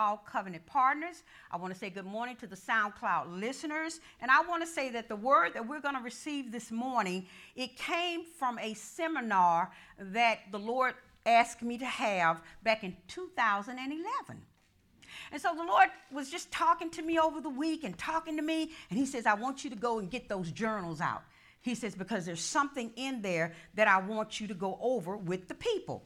all covenant partners. I want to say good morning to the SoundCloud listeners. And I want to say that the word that we're going to receive this morning, it came from a seminar that the Lord asked me to have back in 2011. And so the Lord was just talking to me over the week and talking to me, and He says, I want you to go and get those journals out. He says, because there's something in there that I want you to go over with the people.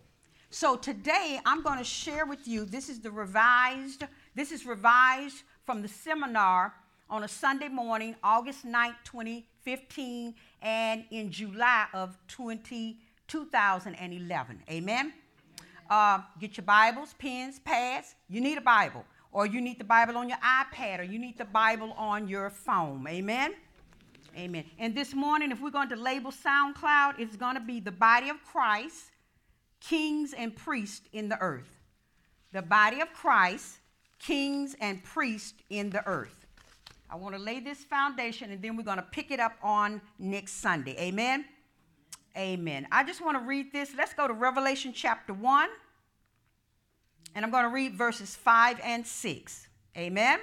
So today I'm going to share with you, this is the revised, this is revised from the seminar on a Sunday morning, August 9, 2015, and in July of 20, 2011. Amen? Uh, get your Bibles, pens, pads. You need a Bible, or you need the Bible on your iPad, or you need the Bible on your phone. Amen? Amen. And this morning, if we're going to label SoundCloud, it's going to be the body of Christ, kings and priests in the earth. The body of Christ, kings and priests in the earth. I want to lay this foundation and then we're going to pick it up on next Sunday. Amen. Amen. I just want to read this. Let's go to Revelation chapter 1. And I'm going to read verses 5 and 6. Amen.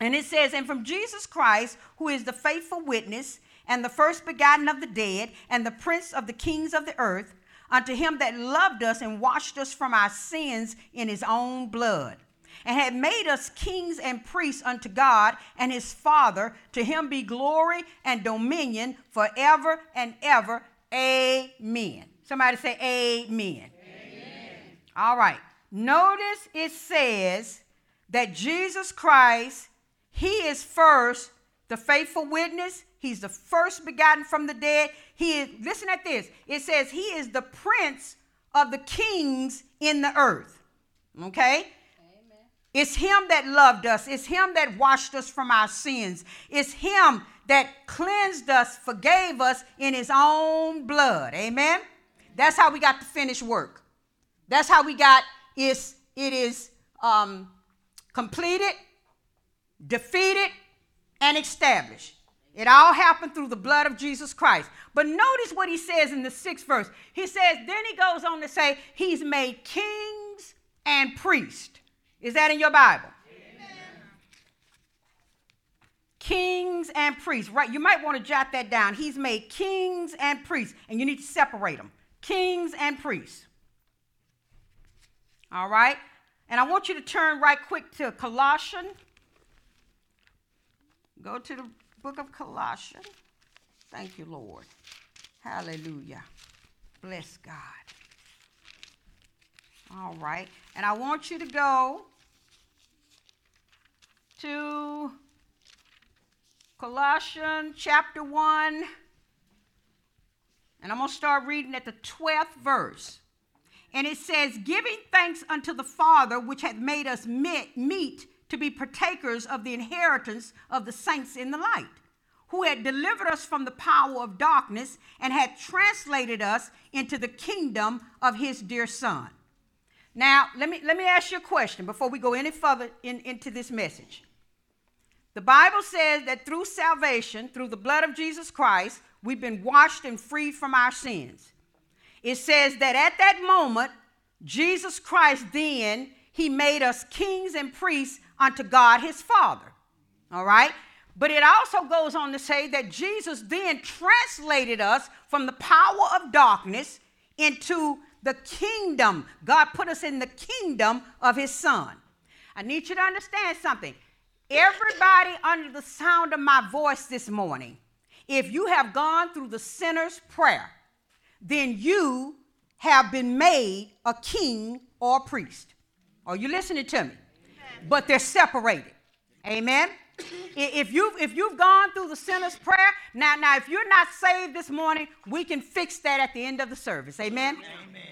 And it says, And from Jesus Christ, who is the faithful witness, and the first begotten of the dead, and the prince of the kings of the earth, unto him that loved us and washed us from our sins in his own blood, and had made us kings and priests unto God and his Father, to him be glory and dominion forever and ever. Amen. Somebody say amen. amen. All right. Notice it says that Jesus Christ, he is first the faithful witness. He's the first begotten from the dead. He is, listen at this. It says he is the prince of the kings in the earth. Okay? Amen. It's him that loved us. It's him that washed us from our sins. It's him that cleansed us, forgave us in his own blood. Amen? That's how we got the finished work. That's how we got is it is um, completed, defeated, and established. It all happened through the blood of Jesus Christ. But notice what he says in the sixth verse. He says, then he goes on to say, He's made kings and priests. Is that in your Bible? kings and priests. Right, you might want to jot that down. He's made kings and priests, and you need to separate them. Kings and priests. All right? And I want you to turn right quick to Colossians. Go to the book of Colossians. Thank you, Lord. Hallelujah. Bless God. All right. And I want you to go to Colossians chapter 1. And I'm going to start reading at the 12th verse. And it says, Giving thanks unto the Father, which hath made us meet to be partakers of the inheritance of the saints in the light, who had delivered us from the power of darkness and had translated us into the kingdom of his dear Son. Now, let me, let me ask you a question before we go any further in, into this message. The Bible says that through salvation, through the blood of Jesus Christ, we've been washed and freed from our sins. It says that at that moment, Jesus Christ then, he made us kings and priests unto God his Father. All right? But it also goes on to say that Jesus then translated us from the power of darkness into the kingdom. God put us in the kingdom of his Son. I need you to understand something. Everybody under the sound of my voice this morning, if you have gone through the sinner's prayer, then you have been made a king or a priest. Are you listening to me? But they're separated. Amen. If you've, if you've gone through the sinner's prayer, now now if you're not saved this morning, we can fix that at the end of the service. Amen. Amen.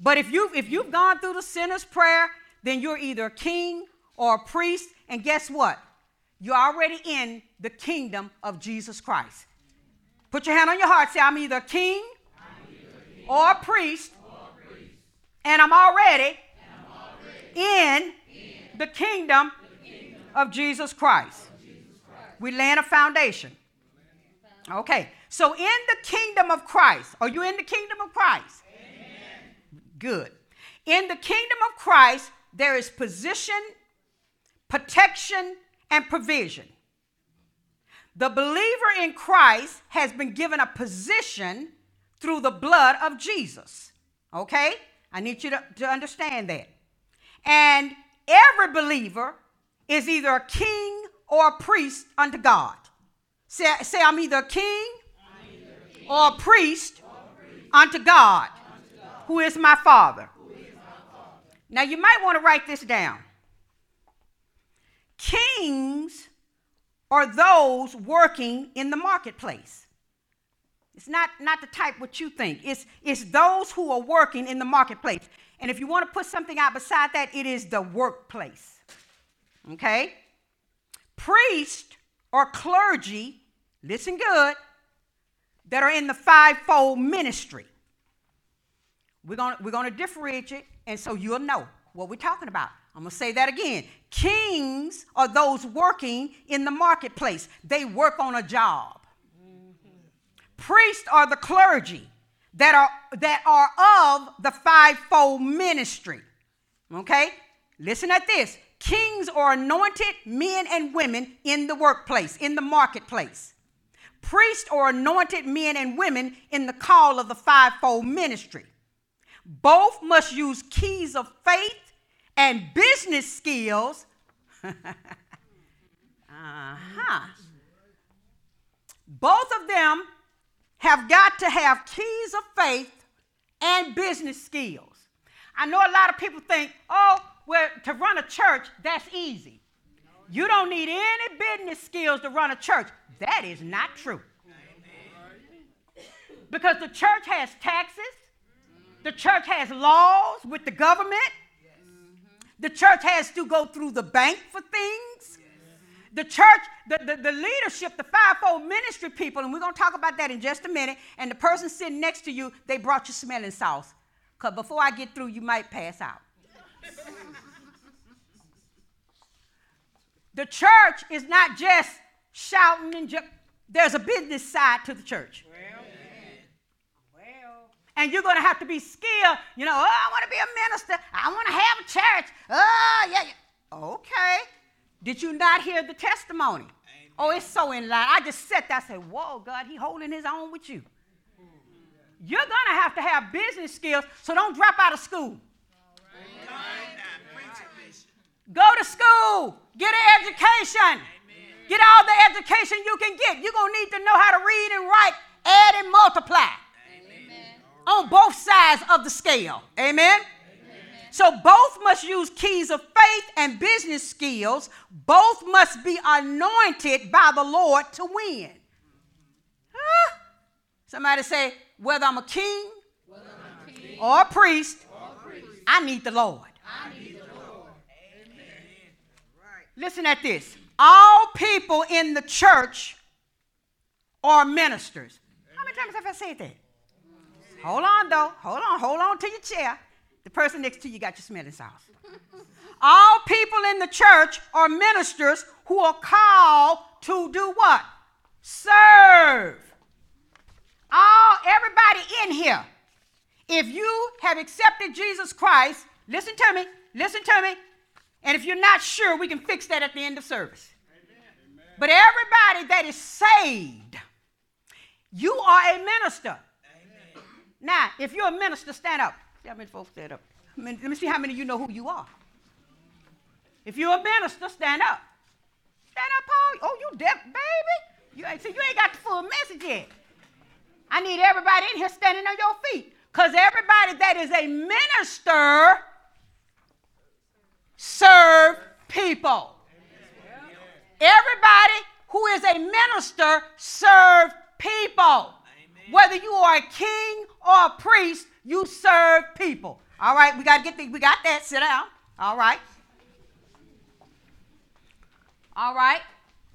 But if you if you've gone through the sinner's prayer, then you're either a king or a priest, and guess what? You're already in the kingdom of Jesus Christ. Put your hand on your heart. Say, I'm either a king, either a king or, a priest, or a priest, and I'm already, and I'm already in the, kingdom of Jesus Christ. Of Jesus Christ. We laying a foundation. Okay, so in the kingdom of Christ, are you in the kingdom of Christ? Amen. Good. In the kingdom of Christ, there is position, protection, and provision. The believer in Christ has been given a position through the blood of Jesus. Okay? I need you to, to understand that. And every believer is either a king or a priest unto God. Say, say I'm either a king, either a king or a priest, or a priest unto, God, unto God, who is my Father. Is my father. Now you might want to write this down. Kings are those working in the marketplace. It's not, not the type what you think. It's, it's those who are working in the marketplace. And if you want to put something out beside that, it is the workplace. Okay? Priest or clergy, listen good, that are in the fivefold ministry. We're going we're going to differentiate, and so you'll know what we're talking about. I'm going to say that again. Kings are those working in the marketplace, they work on a job. Mm-hmm. Priests are the clergy that are, that are of the fivefold ministry. Okay? Listen at this. Kings are anointed men and women in the workplace, in the marketplace. Priests are anointed men and women in the call of the fivefold ministry. Both must use keys of faith and business skills. uh huh. Both of them have got to have keys of faith and business skills. I know a lot of people think, oh, well, to run a church, that's easy. You don't need any business skills to run a church. That is not true. Because the church has taxes, the church has laws with the government, the church has to go through the bank for things. The church, the, the, the, leadership, the fivefold ministry people, and we're going to talk about that in just a minute. And the person sitting next to you, they brought you smelling sauce. Because before I get through, you might pass out. the church is not just shouting and ju- there's a business side to the church. Well, well. And you're going to have to be skilled. You know, oh, I want to be a minister. I want to have a church. Oh, yeah, yeah. Okay. Did you not hear the testimony? Amen. Oh, it's so in line. I just sat there and said, Whoa, God, he holding his own with you. You're going to have to have business skills, so don't drop out of school. Go to school, get an education, get all the education you can get. You're going to need to know how to read and write, add and multiply Amen. on both sides of the scale. Amen. So both must use keys of faith and business skills. Both must be anointed by the Lord to win. Huh? Somebody say, whether I'm a king, I'm a king or, a priest, or a priest, I need the Lord. Need the Lord. Listen at this. All people in the church are ministers. How many times have I said that? Hold on, though. Hold on. Hold on to your chair. The person next to you got your smelling sauce. All people in the church are ministers who are called to do what? Serve. All everybody in here. If you have accepted Jesus Christ, listen to me, listen to me. And if you're not sure, we can fix that at the end of service. Amen. But everybody that is saved, you are a minister. Amen. Now, if you're a minister, stand up. How many folks stand up? I mean, Let me see how many of you know who you are. If you're a minister, stand up. Stand up, Paul. Oh, you deaf, baby. You ain't see, you ain't got the full message yet. I need everybody in here standing on your feet. Because everybody that is a minister serve people. Everybody who is a minister serve people. Whether you are a king or a priest, you serve people. All right, we got to get the, we got that. Sit down. All right. All right.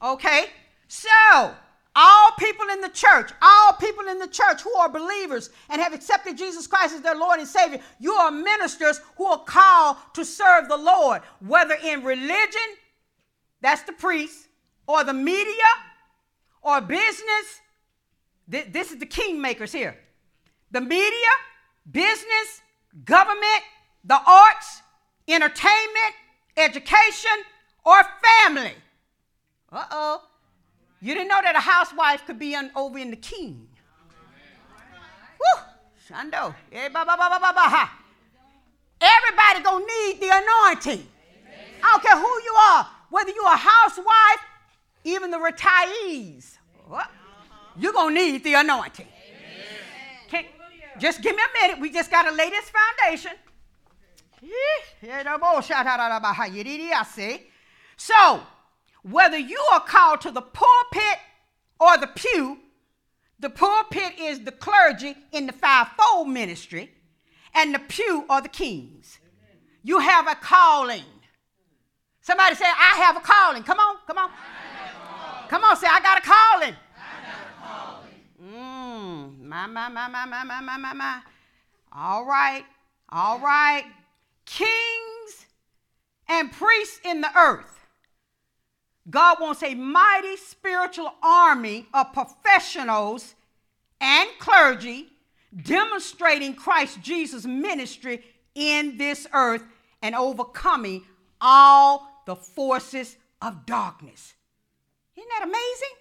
Okay. So, all people in the church, all people in the church who are believers and have accepted Jesus Christ as their Lord and Savior, you are ministers who are called to serve the Lord, whether in religion, that's the priest, or the media, or business. This is the kingmakers here. The media, business, government, the arts, entertainment, education, or family. Uh oh. You didn't know that a housewife could be on, over in the king. Woo! Shando. Eh, Everybody gonna need the anointing. I don't care who you are, whether you're a housewife, even the retirees. You're gonna need the anointing. Can, just give me a minute. We just got to lay this foundation. So, whether you are called to the pulpit or the pew, the pulpit is the clergy in the fivefold ministry, and the pew are the kings. You have a calling. Somebody say, I have a calling. Come on, come on. Come on, say, I got a calling. My, my, my, my, my, my, my, my, my. All right, all right. Kings and priests in the earth God wants a mighty spiritual army of professionals and clergy demonstrating Christ Jesus' ministry in this earth and overcoming all the forces of darkness. Isn't that amazing?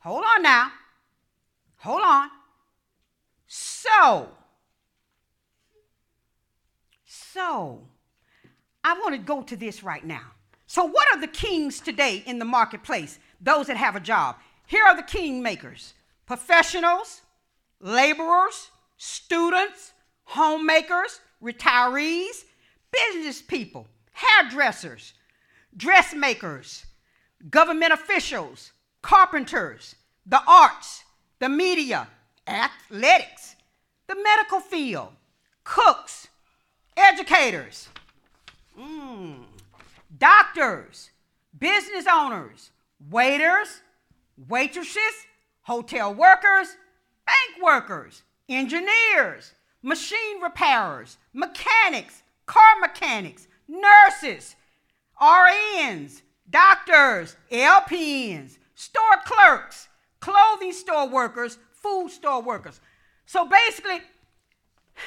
Hold on now. Hold on. So, so, I want to go to this right now. So, what are the kings today in the marketplace? Those that have a job. Here are the king makers professionals, laborers, students, homemakers, retirees, business people, hairdressers, dressmakers, government officials, carpenters, the arts, the media, athletics, the medical field, cooks, educators. Mm doctors, business owners, waiters, waitresses, hotel workers, bank workers, engineers, machine repairers, mechanics, car mechanics, nurses, RNs, doctors, LPNs, store clerks, clothing store workers, food store workers. So basically,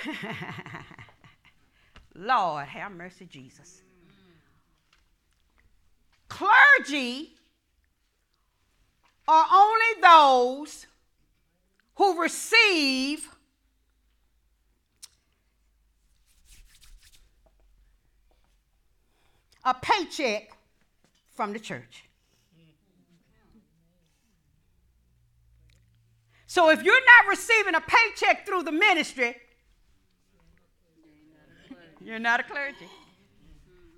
Lord have mercy, Jesus clergy are only those who receive a paycheck from the church. So if you're not receiving a paycheck through the ministry, you're not a clergy.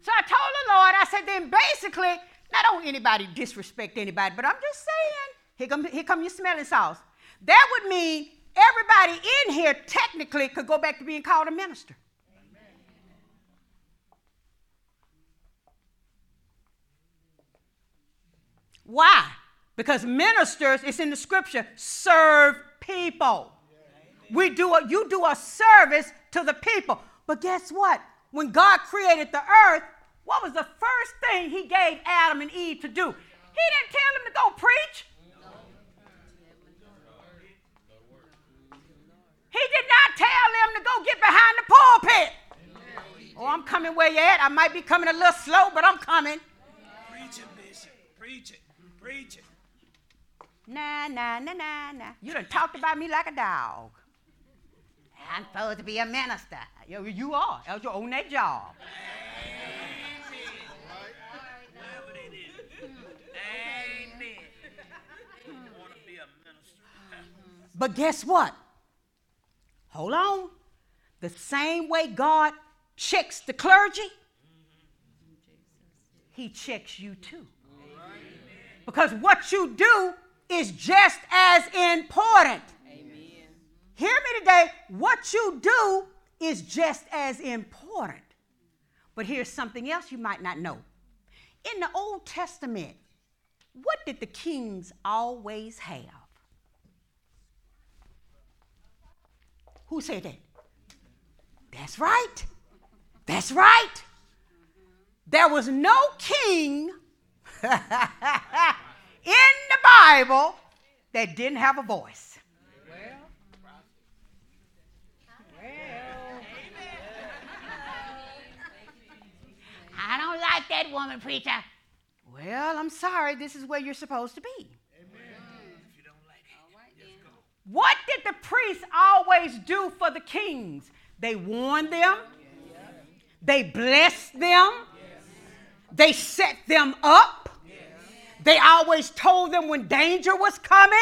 So I told the Lord, I said, then basically, not don't anybody disrespect anybody, but I'm just saying, here come, here come your smelling sauce. That would mean everybody in here technically could go back to being called a minister. Why? Because ministers, it's in the scripture, serve people. We do a, you do a service to the people. But guess what? When God created the earth, what was the first thing he gave Adam and Eve to do? He didn't tell them to go preach. He did not tell them to go get behind the pulpit. Oh, I'm coming where you at. I might be coming a little slow, but I'm coming. Preach it, Bishop. Preach it. Preach it. Nah, nah, nah, nah, nah. You done talked about me like a dog. I'm supposed to be a minister. You, you are. Your own that job. But guess what? Hold on. The same way God checks the clergy, He checks you too. Because what you do is just as important. Amen. Hear me today. What you do is just as important. But here's something else you might not know. In the Old Testament, what did the kings always have? Who said that? That's right. That's right. There was no king in Bible that didn't have a voice. Well. Amen. Around that woman, preacher. Well, I'm sorry. This is where you're supposed to be. If you don't like it, just go. What did the priests always do for the kings? They warned them, they blessed them, they set them up. They always told them when danger was coming.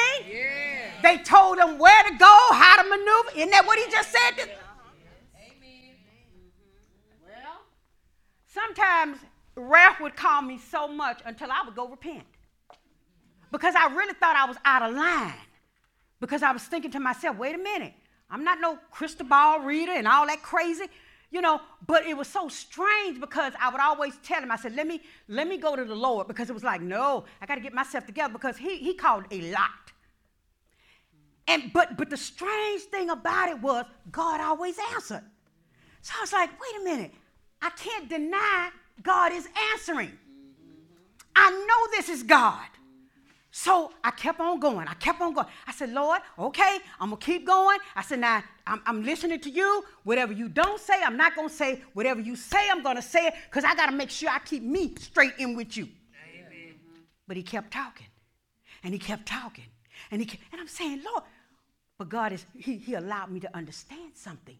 They told them where to go, how to maneuver. Isn't that what he just said? Amen. Mm-hmm. Well, sometimes Ralph would call me so much until I would go repent. Because I really thought I was out of line. Because I was thinking to myself, wait a minute, I'm not no crystal ball reader and all that crazy, you know. But it was so strange because I would always tell him, I said, let me let me go to the Lord because it was like, no, I got to get myself together because he he called a lot. And but but the strange thing about it was God always answered. So I was like, wait a minute, I can't deny God is answering. I know this is God. So I kept on going. I kept on going. I said, Lord, okay, I'm going to keep going. I said, now I'm, I'm listening to you. Whatever you don't say, I'm not going to say. Whatever you say, I'm going to say it because I got to make sure I keep me straight in with you. Amen. But he kept talking and he kept talking. And, he kept, and I'm saying, Lord, but God is, he, he allowed me to understand something.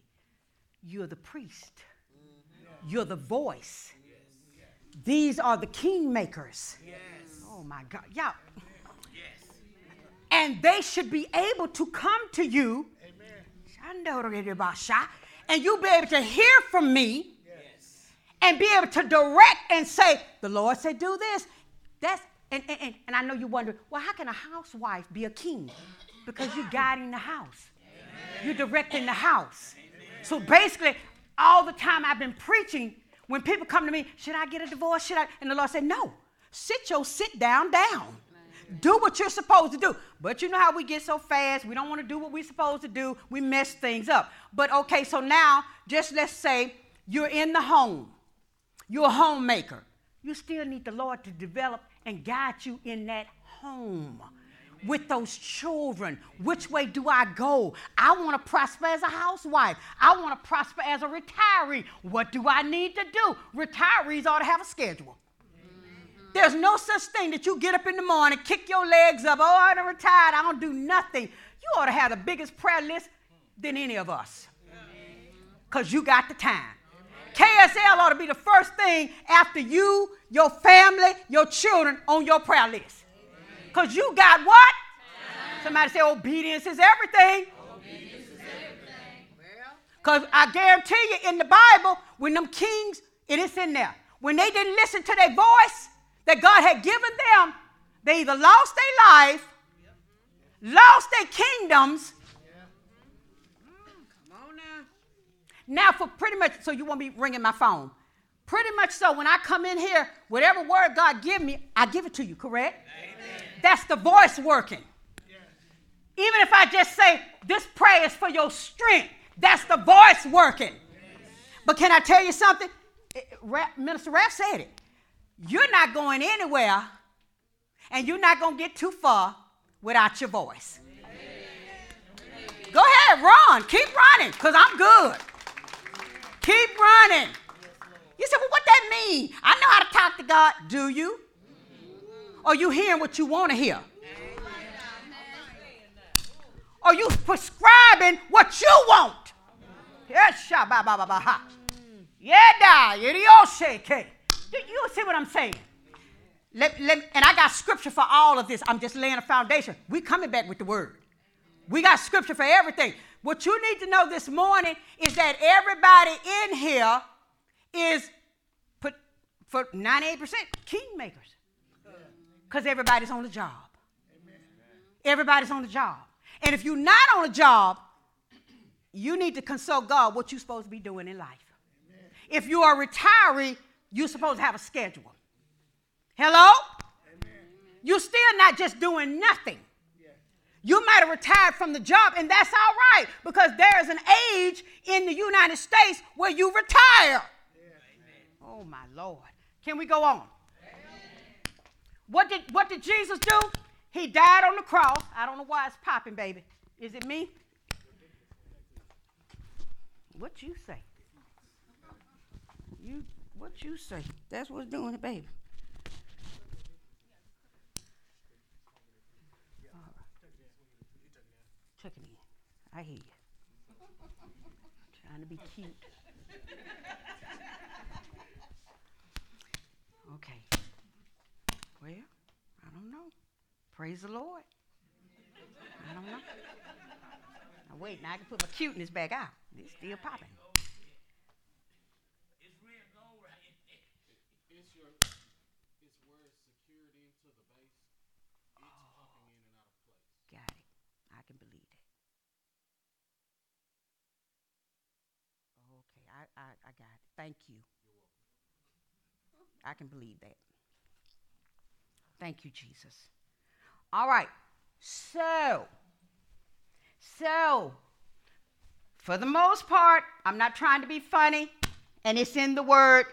You're the priest, you're the voice. These are the kingmakers. Yes. Oh my God. Y'all. Yes. And they should be able to come to you. And you'll be able to hear from me Yes. and be able to direct and say, the Lord said, do this. That's and, and, and, I know you wonder, well, how can a housewife be a king? Because you're guiding the house. You're directing the house. So basically, all the time I've been preaching, when people come to me, should I get a divorce? Should I? And the Lord said, no. Sit your sit down down. Do what you're supposed to do. But you know how we get so fast, we don't want to do what we're supposed to do, we mess things up. But okay, so now just let's say you're in the home. You're a homemaker. You still need the Lord to develop and guide you in that home with those children. Which way do I go? I want to prosper as a housewife. I want to prosper as a retiree. What do I need to do? Retirees ought to have a schedule. There's no such thing that you get up in the morning, kick your legs up, oh, I'm retired, I don't do nothing. You ought to have the biggest prayer list than any of us. Because you got the time. KSL ought to be the first thing after you, your family, your children on your prayer list. Because you got what? Somebody say obedience is everything. Because I guarantee you in the Bible, when them kings, it is in there. When they didn't listen to their voice that God had given them, they either lost their life, lost their kingdoms. Come on now. Now, for pretty much, so you won't be ringing my phone. Pretty much so, when I come in here, whatever word God give me, I give it to you, correct? That's the voice working. Even if I just say, this prayer is for your strength, that's the voice working. But can I tell you something? It- Minister Raff said it. You're not going anywhere, and you're not going to get too far without your voice. Go ahead, run. Keep running, because I'm good. Keep running. You said, well, what that mean? I know how to talk to God. Do you? Are you hearing what you want to hear? Are you prescribing what you want? Yes, sha. Yeah, yidioshake. Oh, You see what I'm saying? Let, let, and I got scripture for all of this. I'm just laying a foundation. We coming back with the word. We got scripture for everything. What you need to know this morning is that everybody in here is put for 98% kingmakers. Because everybody's on the job. Everybody's on the job. And if you're not on a job, you need to consult God what you're supposed to be doing in life. If you are a retiree, you're supposed to have a schedule. Hello? You're still not just doing nothing. You might have retired from the job, and that's all right because there is an age in the United States where you retire. Oh, my Lord. Can we go on? What did, what did Jesus do? He died on the cross. I don't know why it's popping, baby. Is it me? What you say? What you say? That's what's doing it, baby. Check it in. I hear you. Trying to be cute. Okay. Well, I don't know. Praise the Lord. I don't know. Now wait, now I can put my cuteness back out. It's still popping. Got it. I can believe that. Okay, I, I, got it. Thank you. I can believe that. Thank you, Jesus. All right. So, so, for the most part, I'm not trying to be funny, and it's in the word.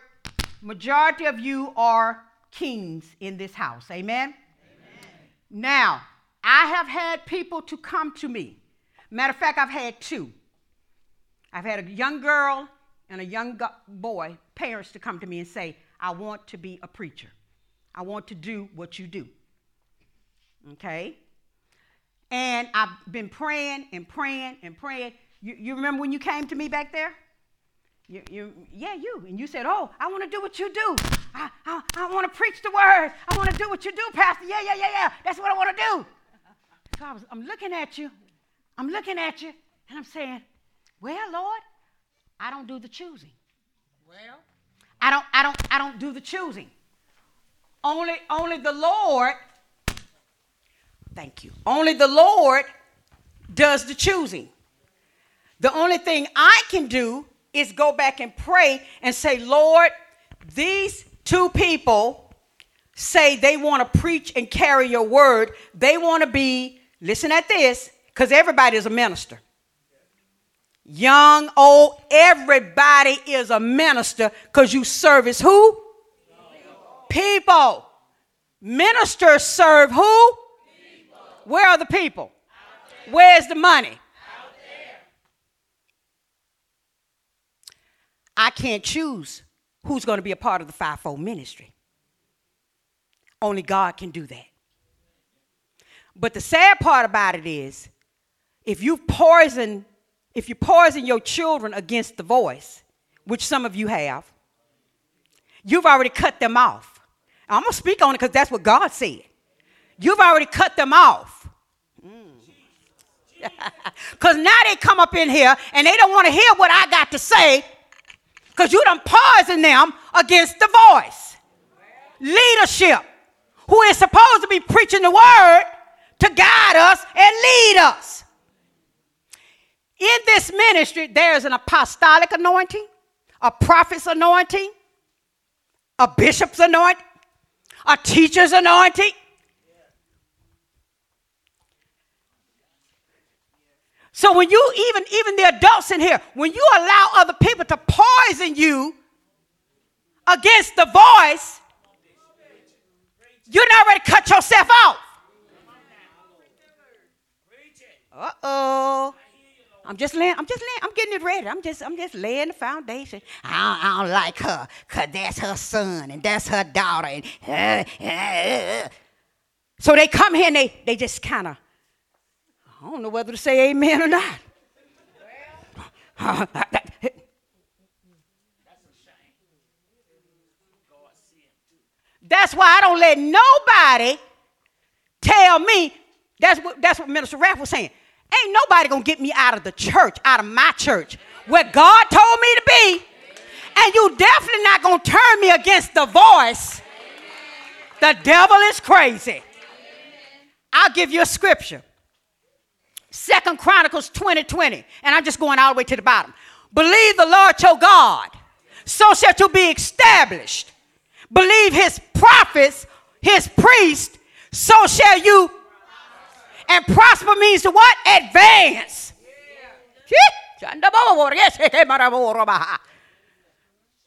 Majority of you are kings in this house. Amen? Amen. Now, I have had people to come to me. Matter of fact, I've had two. I've had a young girl and a young go- boy, parents to come to me and say, I want to be a preacher. I want to do what you do. Okay? And I've been praying and praying and praying. You, you remember when you came to me back there? You, you, yeah, you. And you said, Oh, I want to do what you do. I, I, I want to preach the word. I want to do what you do, Pastor. Yeah, yeah, yeah, yeah. That's what I want to do. So I was, I'm looking at you. I'm looking at you. And I'm saying, Well, Lord, I don't do the choosing. Well, I don't, I don't, I don't do the choosing. Only, only the Lord, thank you. Only the Lord does the choosing. The only thing I can do is go back and pray and say, Lord, these two people say they want to preach and carry your word. They want to be, listen at this, because everybody is a minister. Young, old, everybody is a minister because you service who? People. Ministers serve who? People. Where are the people? Where's the money? I can't choose who's going to be a part of the fivefold ministry. Only God can do that. But the sad part about it is, if you poison, if you poison your children against the voice, which some of you have, you've already cut them off. I'm gonna speak on it because that's what God said. You've already cut them off. Mm. Because now they come up in here and they don't want to hear what I got to say because you done poison them against the voice. Leadership, who is supposed to be preaching the word to guide us and lead us. In this ministry, there's an apostolic anointing, a prophet's anointing, a bishop's anointing, a teacher's anointing. So when you even even the adults in here, when you allow other people to poison you against the voice, you're not ready to cut yourself off. Uh oh. I'm just laying, I'm just laying, I'm getting it ready. I'm just, I'm just laying the foundation. I don't, I don't like her, cause that's her son and that's her daughter. And, uh, uh, uh. So they come here and they, they just kind of, I don't know whether to say amen or not. That's a shame. That's why I don't let nobody tell me. That's what, that's what Minister Raff was saying. Ain't nobody gonna get me out of the church, out of my church, where God told me to be. And you definitely not gonna turn me against the voice. The devil is crazy. I'll give you a scripture. Second Chronicles 20 20. And I'm just going all the way to the bottom. Believe the Lord your God, so shall you be established. Believe his prophets, his priests, so shall you. And prosper means to what? Advance.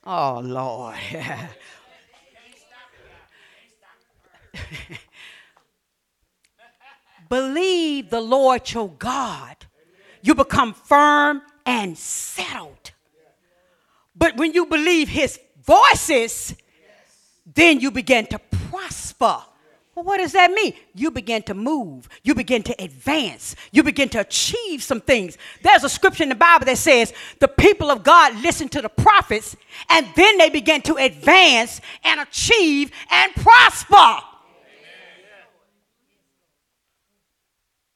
Oh, Lord. Believe the Lord your God. You become firm and settled. But when you believe his voices, then you begin to prosper. Well, what does that mean? You begin to move. You begin to advance. You begin to achieve some things. There's a scripture in the Bible that says the people of God listen to the prophets and then they begin to advance and achieve and prosper.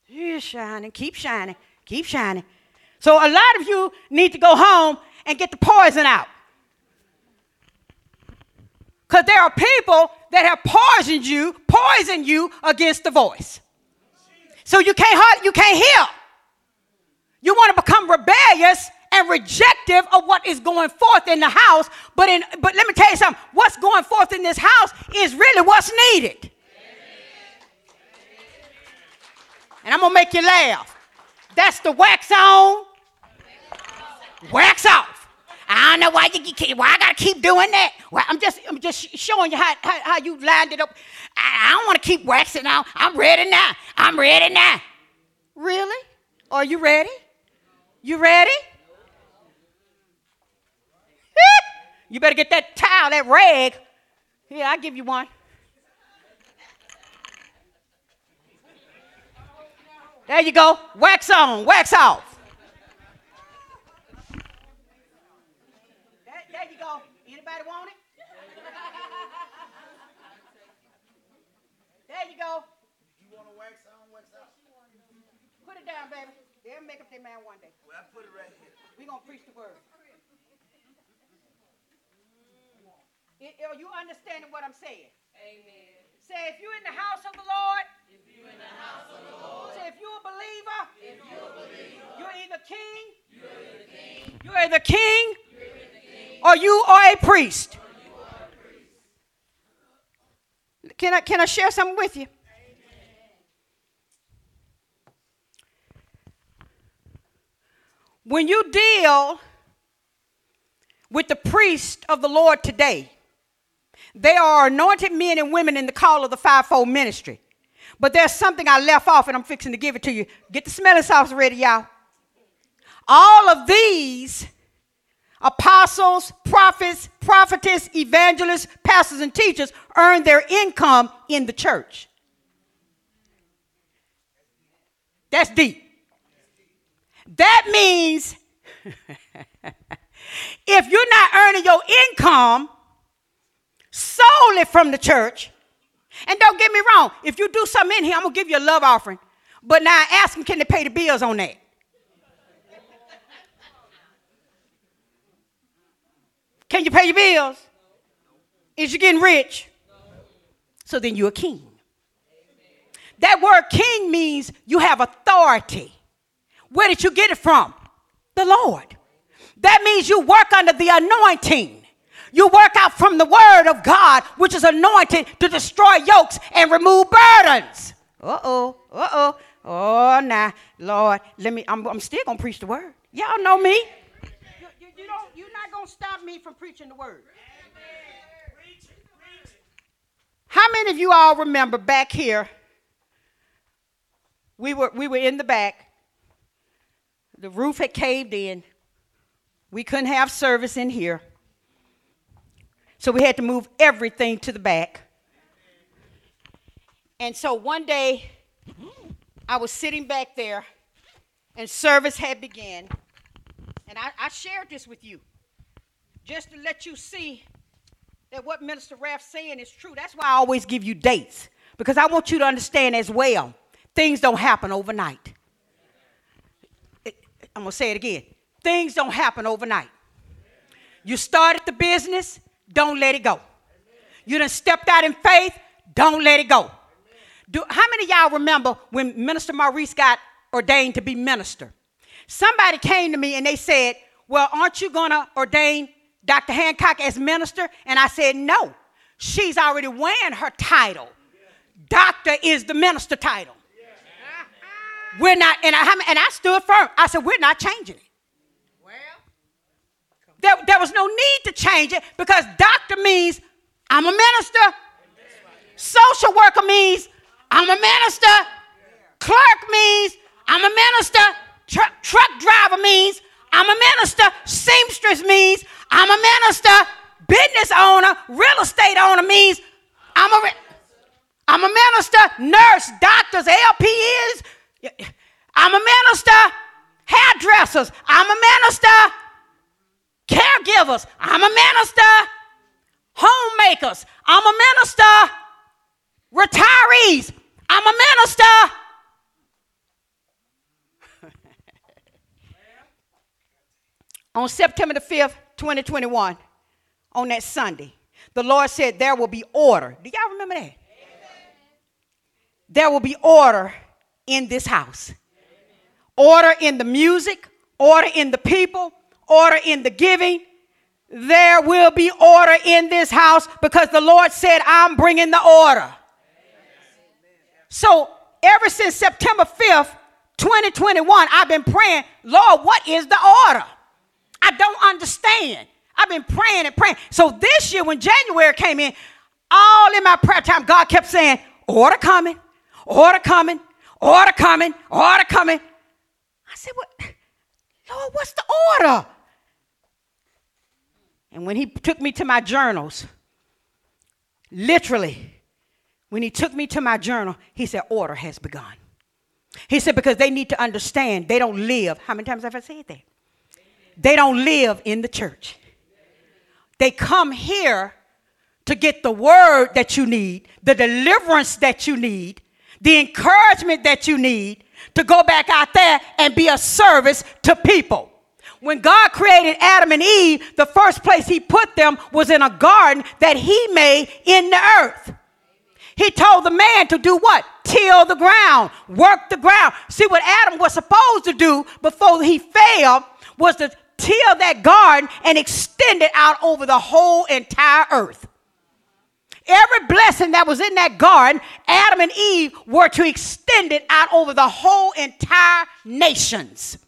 You're shining. Keep shining. Keep shining. So a lot of you need to go home and get the poison out. Because there are people that have poisoned you, poisoned you against the voice. So you can't you can't hear. You want to become rebellious and rejective of what is going forth in the house. But in but let me tell you something. What's going forth in this house is really what's needed. And I'm gonna make you laugh. That's the wax on, wax off. I don't know why you keep, why I gotta keep doing that. I'm just I'm just showing you how, how, how you lined it up. I, I don't want to keep waxing out. I'm ready now. I'm ready now. Really? Are you ready? You ready? you better get that towel, that rag. Here, I'll give you one. There you go. Wax on, wax off. There you go. Anybody want it? there you go. You want to wax on, wax out? Put it down, baby. They'll make up their man one day. Well, I put it right here. We're going to preach the word. It, are you understanding what I'm saying? Amen. Say, if you're in the house of the Lord, if you're in the house of the Lord, say, if you're a believer, if you're a believer, you're either king, you're either king, you're either king, or you are a priest. Can I, can I share something with you? When you deal with the priest of the Lord today, they are anointed men and women in the call of the fivefold ministry. But there's something I left off, and I'm fixing to give it to you. Get the smelling sauce ready, y'all. All of these apostles, prophets, prophetess, evangelists, pastors, and teachers earn their income in the church. That's deep. That means if you're not earning your income solely from the church, and don't get me wrong, if you do something in here, I'm gonna give you a love offering. But now I ask them, can they pay the bills on that? Can you pay your bills? Is you getting rich? So then you're a king. That word king means you have authority. Where did you get it from? The Lord. That means you work under the anointing. You work out from the word of God, which is anointed to destroy yokes and remove burdens. Uh oh, uh oh. Oh, now, Lord, let me, I'm, I'm still to preach the word. Y'all know me stop me from preaching the word. How many of you all remember back here? We were, we were in the back. The roof had caved in. We couldn't have service in here. So we had to move everything to the back. And so one day, I was sitting back there, and service had begun. And I, I shared this with you just to let you see that what Minister Raff's saying is true. That's why I always give you dates because I want you to understand as well things don't happen overnight. I'm going to say it again. Things don't happen overnight. You started the business, don't let it go. You done stepped out in faith, don't let it go. Do, how many y'all remember when Minister Maurice got ordained to be minister? Somebody came to me and they said, Well, aren't you going to ordain Dr. Hancock as minister? And I said, No. She's already wearing her title. Doctor is the minister title. We're not, and I, and I stood firm. I said, We're not changing it. Well, there, there was no need to change it because doctor means I'm a minister. Social worker means I'm a minister. Clerk means I'm a minister. Truck, truck driver means I'm a minister. Seamstress means I'm a minister. business owner, real estate owner means I'm a, I'm a minister, nurse, doctors, LPNs. I'm a minister, hairdressers. I'm a minister, caregivers. I'm a minister, homemakers. I'm a minister, retirees. I'm a minister. On September the 5th, 2021, on that Sunday, the Lord said there will be order. Do y'all remember that? Amen. There will be order in this house. Order in the music, order in the people, order in the giving. There will be order in this house because the Lord said, I'm bringing the order. So, ever since September 5th, 2021, I've been praying, Lord, what is the order? I don't understand. I've been praying and praying. So this year, when January came in, all in my prayer time, God kept saying, Order coming, order coming, order coming, order coming. I said, What? Lord, what's the order? And when he took me to my journals, literally, when he took me to my journal, he said, Order has begun. He said, Because they need to understand they don't live. How many times have I said that? They don't live in the church. They come here to get the word that you need, the deliverance that you need, the encouragement that you need to go back out there and be a service to people. When God created Adam and Eve, the first place He put them was in a garden that He made in the earth. He told the man to do what? Till the ground, work the ground. See what Adam was supposed to do before he fell was to till that garden and extend it out over the whole entire earth. Every blessing that was in that garden, Adam and Eve were to extend it out over the whole entire nations.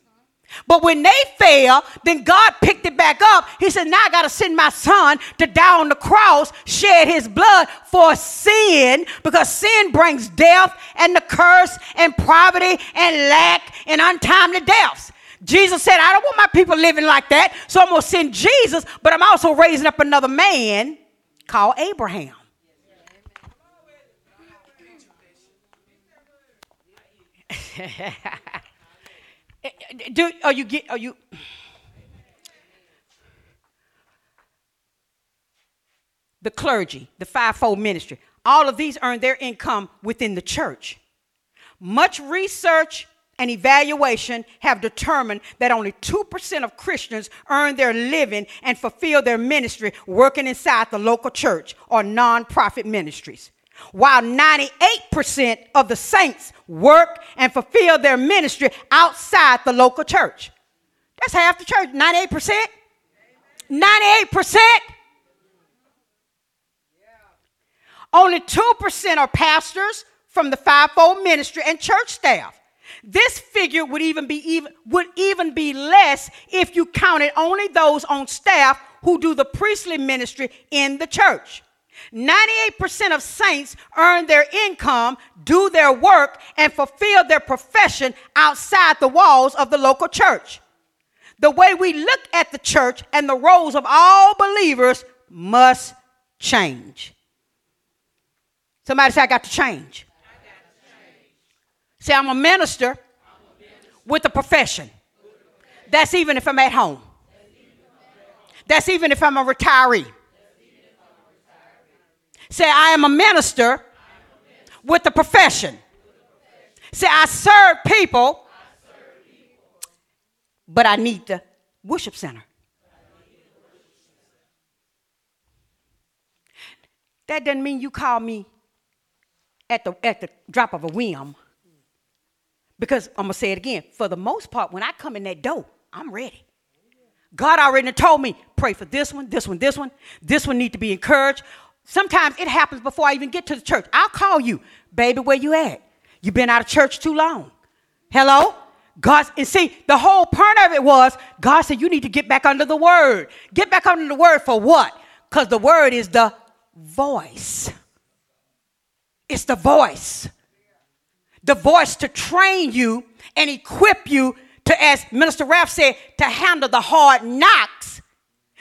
But when they fell, then God picked it back up. He said, Now I got to send my son to die on the cross, shed his blood for sin, because sin brings death and the curse and poverty and lack and untimely deaths. Jesus said, I don't want my people living like that, so I'm going to send Jesus, but I'm also raising up another man called Abraham. Do are you get are you the clergy, the fivefold ministry, all of these earn their income within the church. Much research and evaluation have determined that only 2% of Christians earn their living and fulfill their ministry working inside the local church or nonprofit ministries. While 98% of the saints work and fulfill their ministry outside the local church. That's half the church, 98%. 98%. Only 2% are pastors from the fivefold ministry and church staff. This figure would even be even would even be less if you counted only those on staff who do the priestly ministry in the church. 98% of saints earn their income, do their work, and fulfill their profession outside the walls of the local church. The way we look at the church and the roles of all believers must change. Somebody say, I got to change. Say, I'm a minister with a profession. That's even if I'm at home. That's even if I'm a retiree. Say, I am a minister with a profession. Say, I serve people, but I need the worship center. That doesn't mean you call me at the, at the drop of a whim. Because I'm to say it again. For the most part, when I come in that door, I'm ready. God already told me, pray for this one, this one, this one. This one need to be encouraged. Sometimes it happens before I even get to the church. I'll call you, baby, where you at? you been out of church too long. Hello? God, and see, the whole point of it was God said, you need to get back under the word. Get back under the word for what? Because the word is the voice. It's the voice the voice to train you and equip you to, as Minister Ralph said, to handle the hard knocks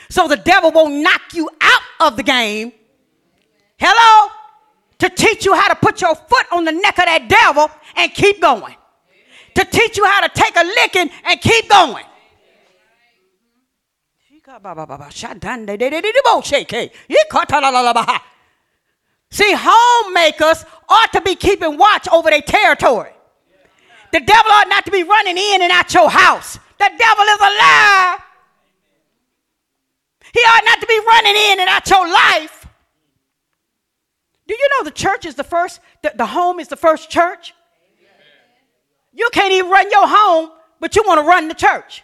so the devil won't knock you out of the game. Hello? To teach you how to put your foot on the neck of that devil and keep going. To teach you how to take a licking and keep going. See, homemakers ought to be keeping watch over their territory. The devil ought not to be running in and out your house. The devil is a. He ought not to be running in and out your life. Do you know the church is the first, the, the home is the first church? You can't even run your home, but you want to run the church.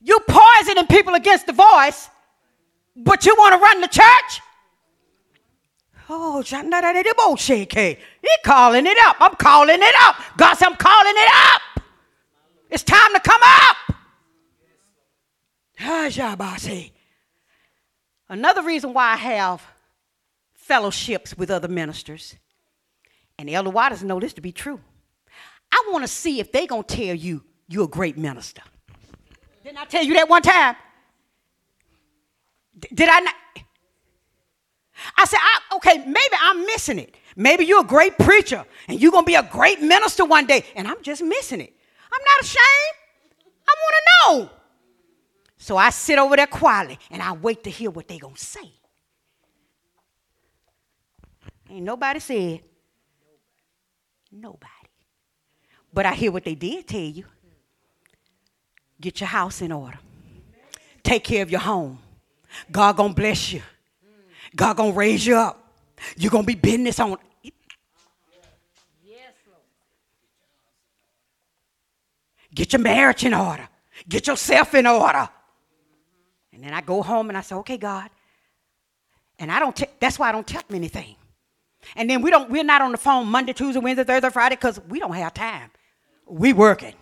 You poisoning people against the voice, but you want to run the church? Oh, shake. He calling it up. I'm calling it up. God said, I'm calling it up. It's time to come up. Ah, Another reason why I have fellowships with other ministers, and the Elder Waters know this to be true. I want to see if they're going to tell you you're a great minister. Didn't I tell you that one time? Did I not? I said, I, okay, maybe I'm missing it. Maybe you're a great preacher and you're going to be a great minister one day, and I'm just missing it. I'm not ashamed. I want to know. So I sit over there quietly and I wait to hear what they're going to say. Ain't nobody said. Nobody. But I hear what they did tell you. Get your house in order. Take care of your home. God gonna bless you. God gonna raise you up. You're gonna be business on. Get your marriage in order. Get yourself in order. And then I go home and I say, okay, God. And I don't, t- that's why I don't tell them anything. And then we don't, we're not on the phone Monday, Tuesday, Wednesday, Thursday, Friday, because we don't have time. We working.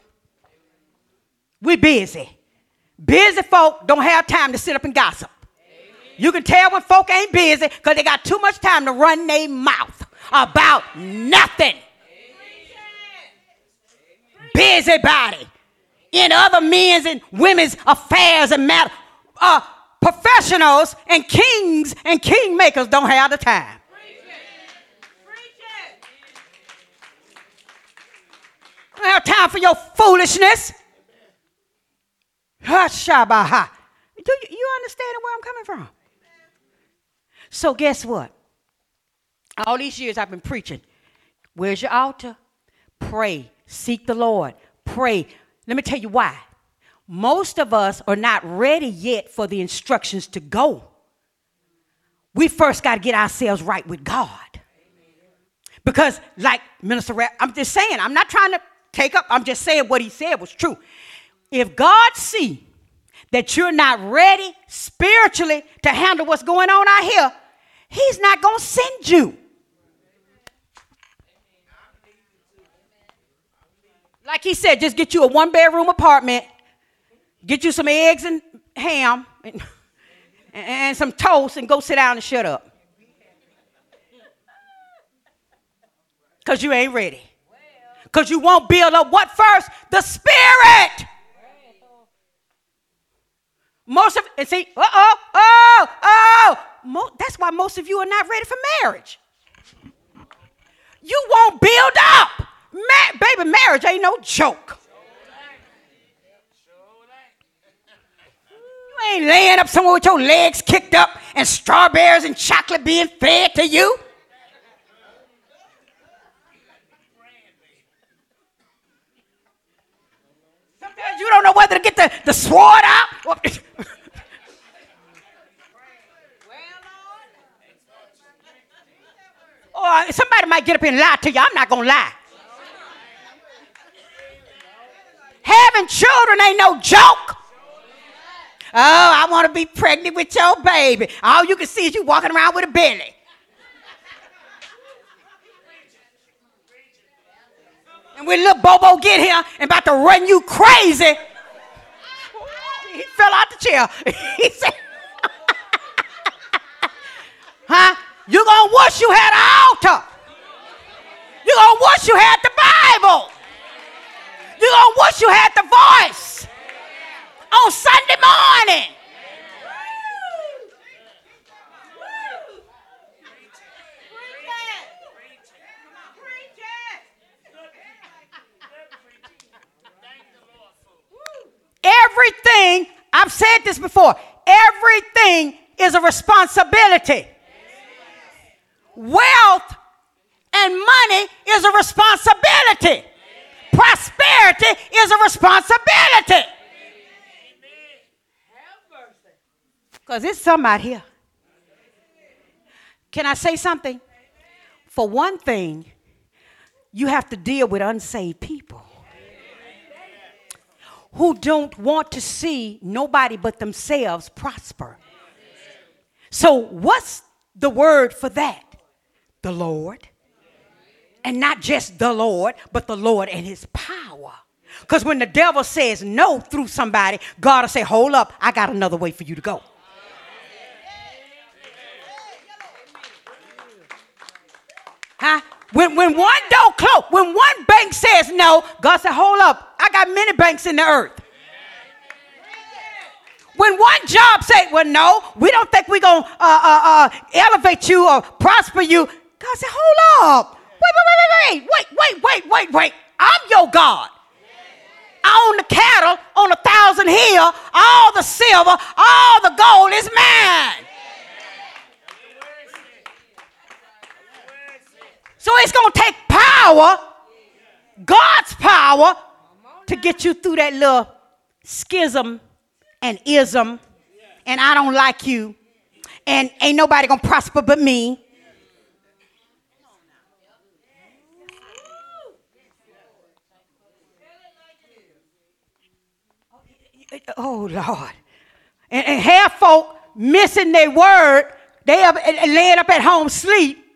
We busy. Busy folk don't have time to sit up and gossip. You can tell when folk ain't busy because they got too much time to run their mouth about nothing. Busybody in other men's and women's affairs and matter. Uh, professionals and kings and kingmakers don't have the time. Don't have time for your foolishness. Hashabaha. Do you, you understand where I'm coming from? So guess what? All these years I've been preaching. Where's your altar? Pray. Seek the Lord. Pray. Let me tell you why. Most of us are not ready yet for the instructions to go. We first got to get ourselves right with God. Because, like Minister I'm just saying, I'm not trying to take up, I'm just saying what he said was true. If God see that you're not ready spiritually to handle what's going on out here, he's not going to send you. Like he said, just get you a one bedroom apartment, get you some eggs and ham and, and some toast, and go sit down and shut up. Because you ain't ready. Because you won't build up what first? The spirit. Most of and see, uh oh, oh, oh. Mo- that's why most of you are not ready for marriage. You won't build up. Ma- baby, marriage ain't no joke. You ain't laying up somewhere with your legs kicked up and strawberries and chocolate being fed to you. You don't know whether to get the, the sword out. or oh, uh, somebody might get up here and lie to you. I'm not going to lie. Having children ain't no joke. Oh, I want to be pregnant with your baby. All you can see is you walking around with a belly. And when little Bobo get here and about to run you crazy, he fell out the chair. he said, huh? You're going to wish you had an altar. You're going to wish you had the Bible. You're going to wish you had the voice on Sunday morning. I've said this before. Everything is a responsibility. Wealth and money is a responsibility. Prosperity is a responsibility. Because it's some out here. Can I say something? For one thing, you have to deal with unsaved people who don't want to see nobody but themselves prosper. So, what's the word for that? The Lord. And not just the Lord, but the Lord and his power. Because when the devil says no through somebody, God will say, Hold up, I got another way for you to go. Huh? When, when one door close, when one bank says no, God said, hold up, I got many banks in the earth. When one job say, well, no, we don't think we're going to uh, uh, uh, elevate you or prosper you, God said, hold up. Wait, wait, wait, wait, wait, wait, wait, wait. I'm your God. I own the cattle on a thousand hill. All the silver, all the gold is mine. So it's going to take power, God's power, to get you through that little schism and ism. And I don't like you. And ain't nobody going to prosper but me. Oh, Lord. And, and half folk missing their word, they up, laying up at home sleep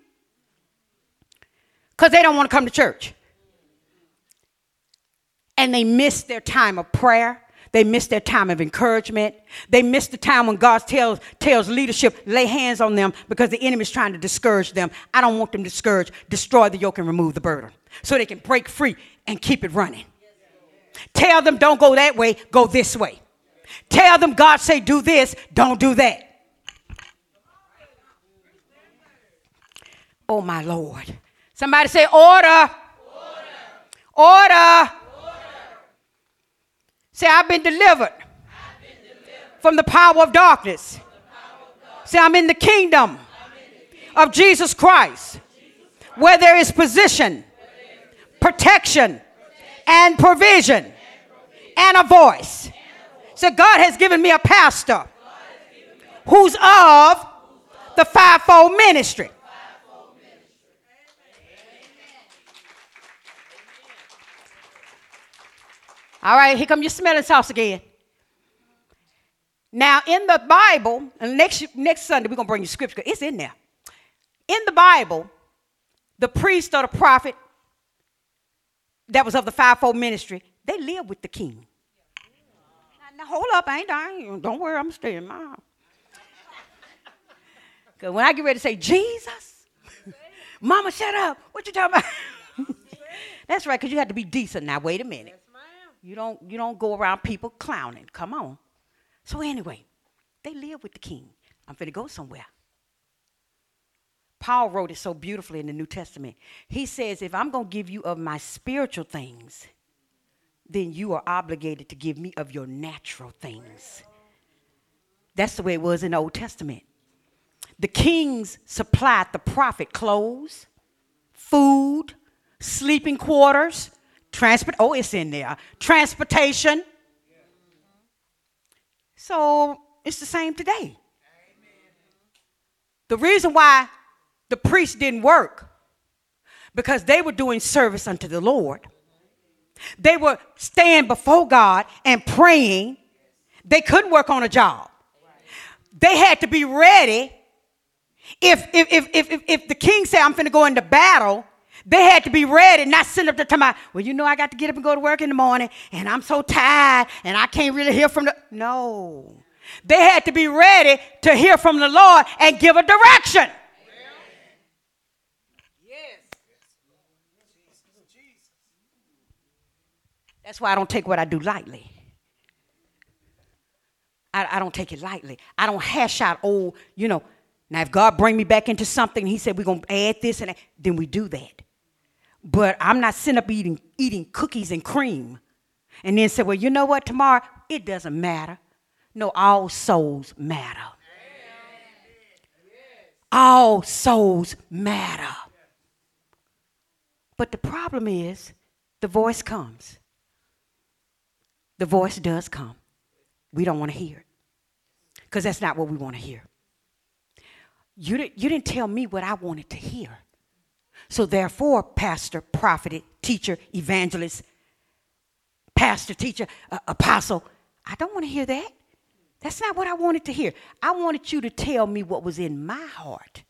because they don't want to come to church. And they miss their time of prayer. They miss their time of encouragement. They miss the time when God tells, tells leadership, lay hands on them because the enemy is trying to discourage them. I don't want them discouraged. Destroy the yoke and remove the burden so they can break free and keep it running. Tell them don't go that way, go this way. Tell them God say do this, don't do that. Oh my Lord. Somebody say, order. Order. Order. order. Say, I've been delivered. From, the power of darkness. Power of darkness. Say, I'm in the kingdom, in the kingdom. of Jesus Christ, Jesus Christ. where there is position, protection, and provision, and, provision. and a voice. So God has given me a pastor who's of the fivefold ministry. All right, here come your smelling sauce again. Now, in the Bible, and next, next Sunday we're going to bring you scripture. It's in there. In the Bible, the priest or the prophet that was of the fivefold ministry, they lived with the king. Now, now hold up, I ain't dying. Don't worry, I'm staying mom. Because when I get ready to say, Jesus, mama, shut up. What you talking about? That's right, because you have to be decent. Now, wait a minute. You don't you don't go around people clowning. Come on. So anyway, they live with the king. I'm finna go somewhere. Paul wrote it so beautifully in the New Testament. He says, if I'm gonna give you of my spiritual things, then you are obligated to give me of your natural things. That's the way it was in the Old Testament. The kings supplied the prophet clothes, food, sleeping quarters, Transport, oh, it's in there. Transportation. So it's the same today. The reason why the priests didn't work because they were doing service unto the Lord. They were staying before God and praying. They couldn't work on a job. They had to be ready. If if if if, if the king said, I'm going to go into battle, they had to be ready, not sitting up there talking about, well, you know, I got to get up and go to work in the morning, and I'm so tired, and I can't really hear from the. No. They had to be ready to hear from the Lord and give a direction. That's why I don't take what I do lightly. I, I, don't take it lightly. I don't hash out old, you know. Now, if God bring me back into something, He said we're gonna add this and that, then we do that. But I'm not sitting up eating, eating cookies and cream and then say, well, you know what, tomorrow, it doesn't matter. No, all souls matter. All souls matter. But the problem is the voice comes. The voice does come. We don't want to hear it because that's not what we want to hear. You, didn't, you didn't tell me what I wanted to hear. So, therefore, pastor, prophet, teacher, evangelist, pastor, teacher, uh, apostle, I don't want to hear that. That's not what I wanted to hear. I wanted you to tell me what was in my heart,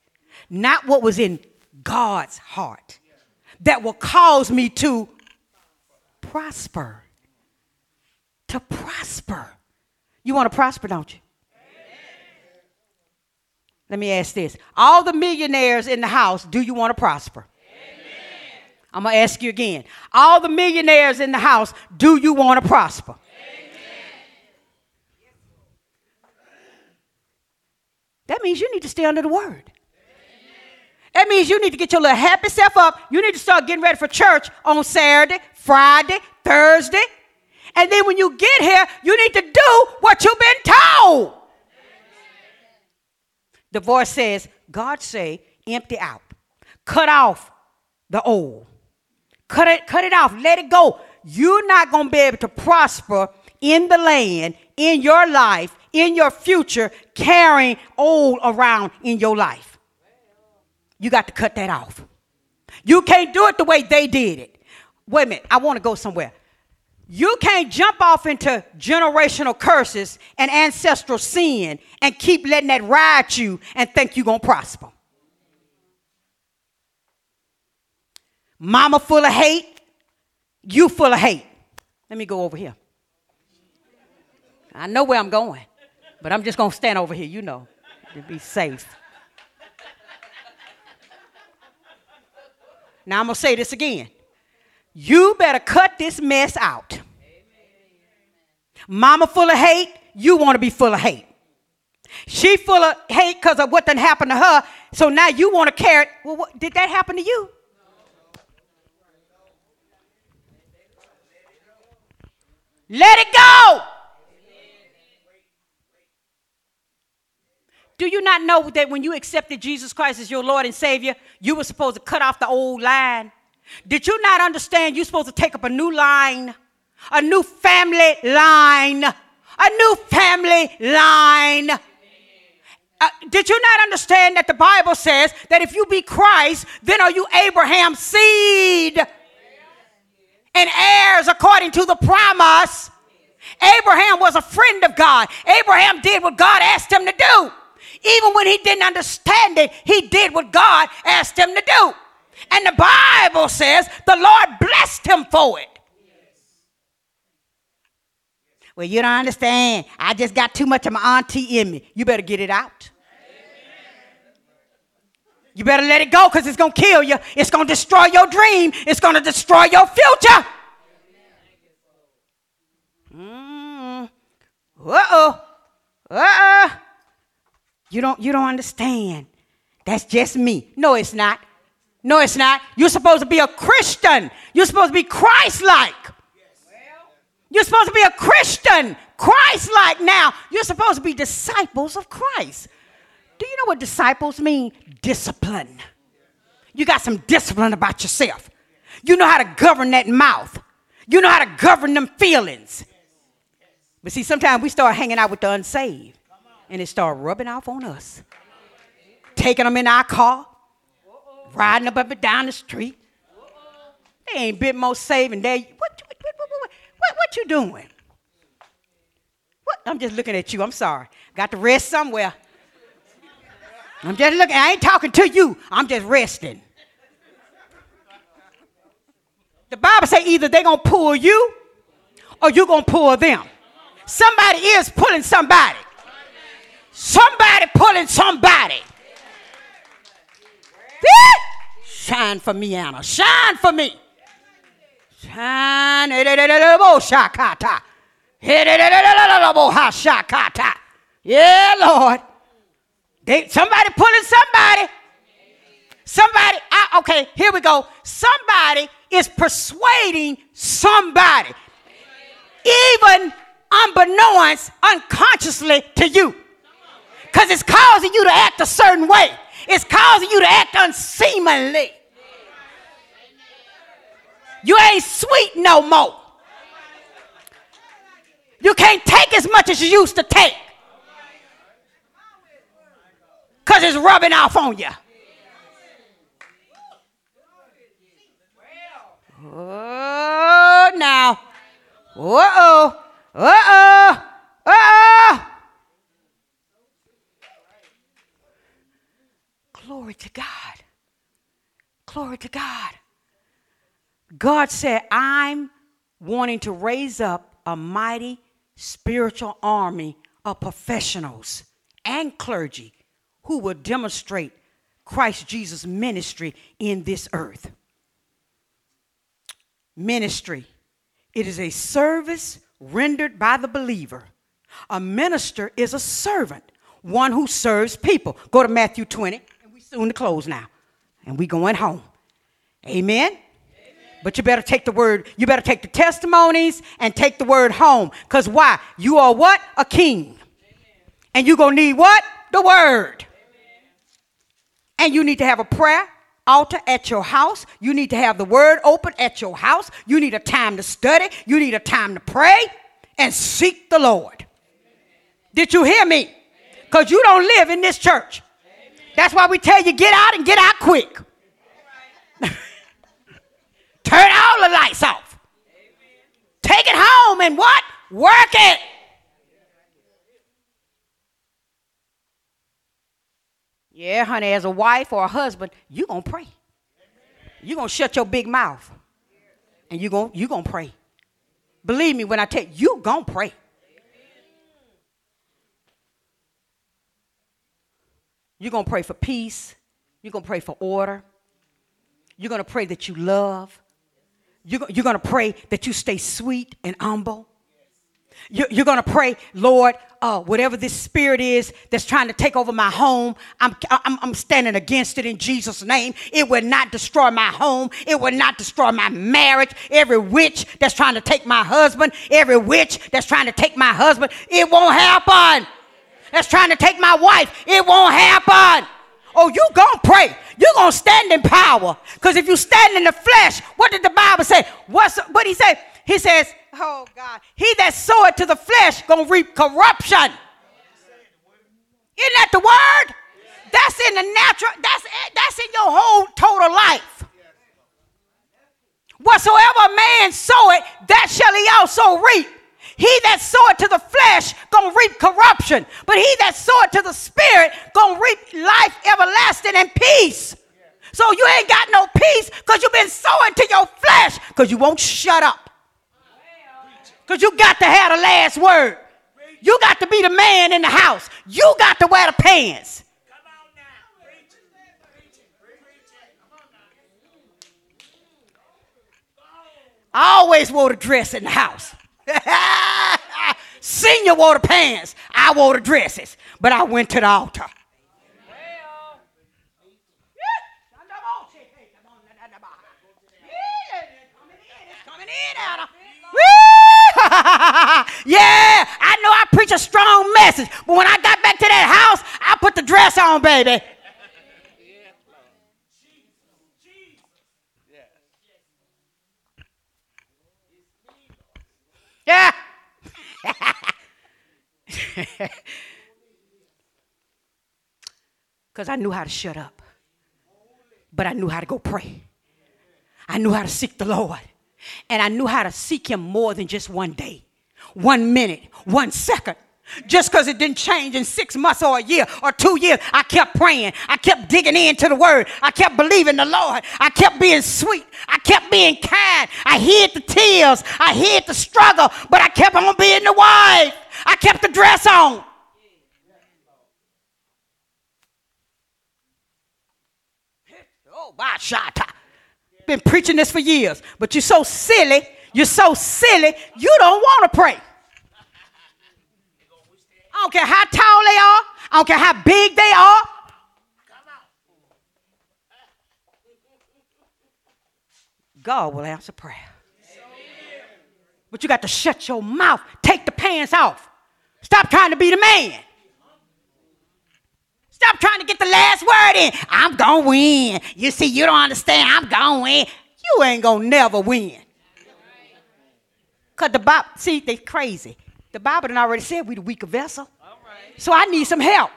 not what was in God's heart that will cause me to prosper. To prosper. You want to prosper, don't you? Let me ask this. All the millionaires in the house, do you want to prosper? Amen. I'm going to ask you again. All the millionaires in the house, do you want to prosper? That means you need to stay under the word. That means you need to get your little happy self up. You need to start getting ready for church on Saturday, Friday, Thursday. And then when you get here, you need to do what you've been told. The voice says, God say, empty out. Cut off the old. Cut it, cut it off. Let it go. You're not going to be able to prosper in the land, in your life, in your future, carrying old around in your life. You got to cut that off. You can't do it the way they did it. Wait a minute, I want to go somewhere. You can't jump off into generational curses and ancestral sin and keep letting that ride you and think you're going to prosper. Mama full of hate, you full of hate. Let me go over here. I know where I'm going, but I'm just going to stand over here, you know, to be safe. Now I'm going to say this again. You better cut this mess out. Mama full of hate, you want to be full of hate. She full of hate because of what done happened to her, so now you want to carry. Well, what, did that happen to you? Let it go. Do you not know that when you accepted Jesus Christ as your Lord and Savior, you were supposed to cut off the old line? Did you not understand you're supposed to take up a new line? A new family line? A new family line? Uh, did you not understand that the Bible says that if you be Christ, then are you Abraham's seed and heirs according to the promise? Abraham was a friend of God. Abraham did what God asked him to do. Even when he didn't understand it, he did what God asked him to do. And the Bible says the Lord blessed him for it. Well, you don't understand. I just got too much of my auntie in me. You better get it out. You better let it go because it's going to kill you. It's going to destroy your dream. It's going to destroy your future. Mm. Uh oh. Uh oh. You don't, you don't understand. That's just me. No, it's not. No, it's not. You're supposed to be a Christian. You're supposed to be Christ like. You're supposed to be a Christian, Christ like. Now, you're supposed to be disciples of Christ. Do you know what disciples mean? Discipline. You got some discipline about yourself. You know how to govern that mouth. You know how to govern them feelings. But see, sometimes we start hanging out with the unsaved and it start rubbing off on us. Taking them in our car, riding up, and down the street. They ain't bit more saving. They what, what, what, what, what, what you doing? What? I'm just looking at you. I'm sorry. Got to rest somewhere. I'm just looking. I ain't talking to you. I'm just resting. The Bible say either they're gonna pull you or you're gonna pull them. Somebody is pulling somebody. Somebody pulling somebody. Shine for me, Anna. Shine for me. Shine. Yeah, Lord. They, somebody pulling somebody. Somebody, I, okay, here we go. Somebody is persuading somebody. Even unbeknownst, unconsciously to you. Because it's causing you to act a certain way, it's causing you to act unseemly. You ain't sweet no more. You can't take as much as you used to take. Because it's rubbing off on you. Oh, now. Uh oh. Uh oh. Uh oh. Glory to God. Glory to God. God said, I'm wanting to raise up a mighty spiritual army of professionals and clergy who will demonstrate Christ Jesus' ministry in this earth. Ministry. It is a service rendered by the believer. A minister is a servant, one who serves people. Go to Matthew 20, and we soon to close now. And we going home. Amen. But you better take the word, you better take the testimonies and take the word home. Because why? You are what? A king. And you're going to need what? The word. And you need to have a prayer altar at your house. You need to have the word open at your house. You need a time to study. You need a time to pray and seek the Lord. Did you hear me? Because you don't live in this church. That's why we tell you get out and get out quick. Turn all the lights off. Take it home and what? Work it. Yeah, honey, as a wife or a husband, you're going to pray. You're going to shut your big mouth. And you going you to pray. Believe me when I tell you, you going to pray. You're going to pray for peace. You're going to pray for order. You're going to pray that you love. You're, you're going to pray that you stay sweet and humble. You're, going to pray, Lord, uh, whatever this spirit is that's trying to take over my home, I'm, I'm, I'm standing against it in Jesus' name. It will not destroy my home. It will not destroy my marriage. Every witch that's trying to take my husband, every witch that's trying to take my husband, it won't happen. That's trying to take my wife, it won't happen. Oh, you gonna pray. You're gonna stand in power. Because if you stand in the flesh, what did the Bible say? What's what he said? He says, Oh God, he that soweth to the flesh gonna reap corruption. Isn't that the word? That's in the natural, that's that's in your whole total life. Whatsoever man soweth, that shall he also reap. He that soweth to the flesh gonna reap corruption, but he that soweth to the spirit gonna reap life everlasting and peace. So you ain't got no peace because you've been sowing to your flesh because you won't shut up. Because you got to have the last word. You got to be the man in the house. You got to wear the pants. I always wore the dress in the house. Senior wore the pants. I wore the dresses. But I went to the altar. yeah, I know I preach a strong message, but when I got back to that house, I put the dress on, baby. Yeah. Because I knew how to shut up, but I knew how to go pray. I knew how to seek the Lord. And I knew how to seek him more than just one day, one minute, one second. Just because it didn't change in six months or a year or two years, I kept praying. I kept digging into the word. I kept believing the Lord. I kept being sweet. I kept being kind. I hid the tears. I hid the struggle, but I kept on being the wife. I kept the dress on. Oh, my shot been preaching this for years, but you're so silly, you're so silly, you don't want to pray. I don't care how tall they are, I don't care how big they are. God will answer prayer. But you got to shut your mouth. Take the pants off. Stop trying to be the man. Stop trying to get the last word in. I'm going to win. You see, you don't understand. I'm going to win. You ain't going to never win. Because the Bible, see, they crazy. The Bible done already said we the weaker vessel. So I need some help.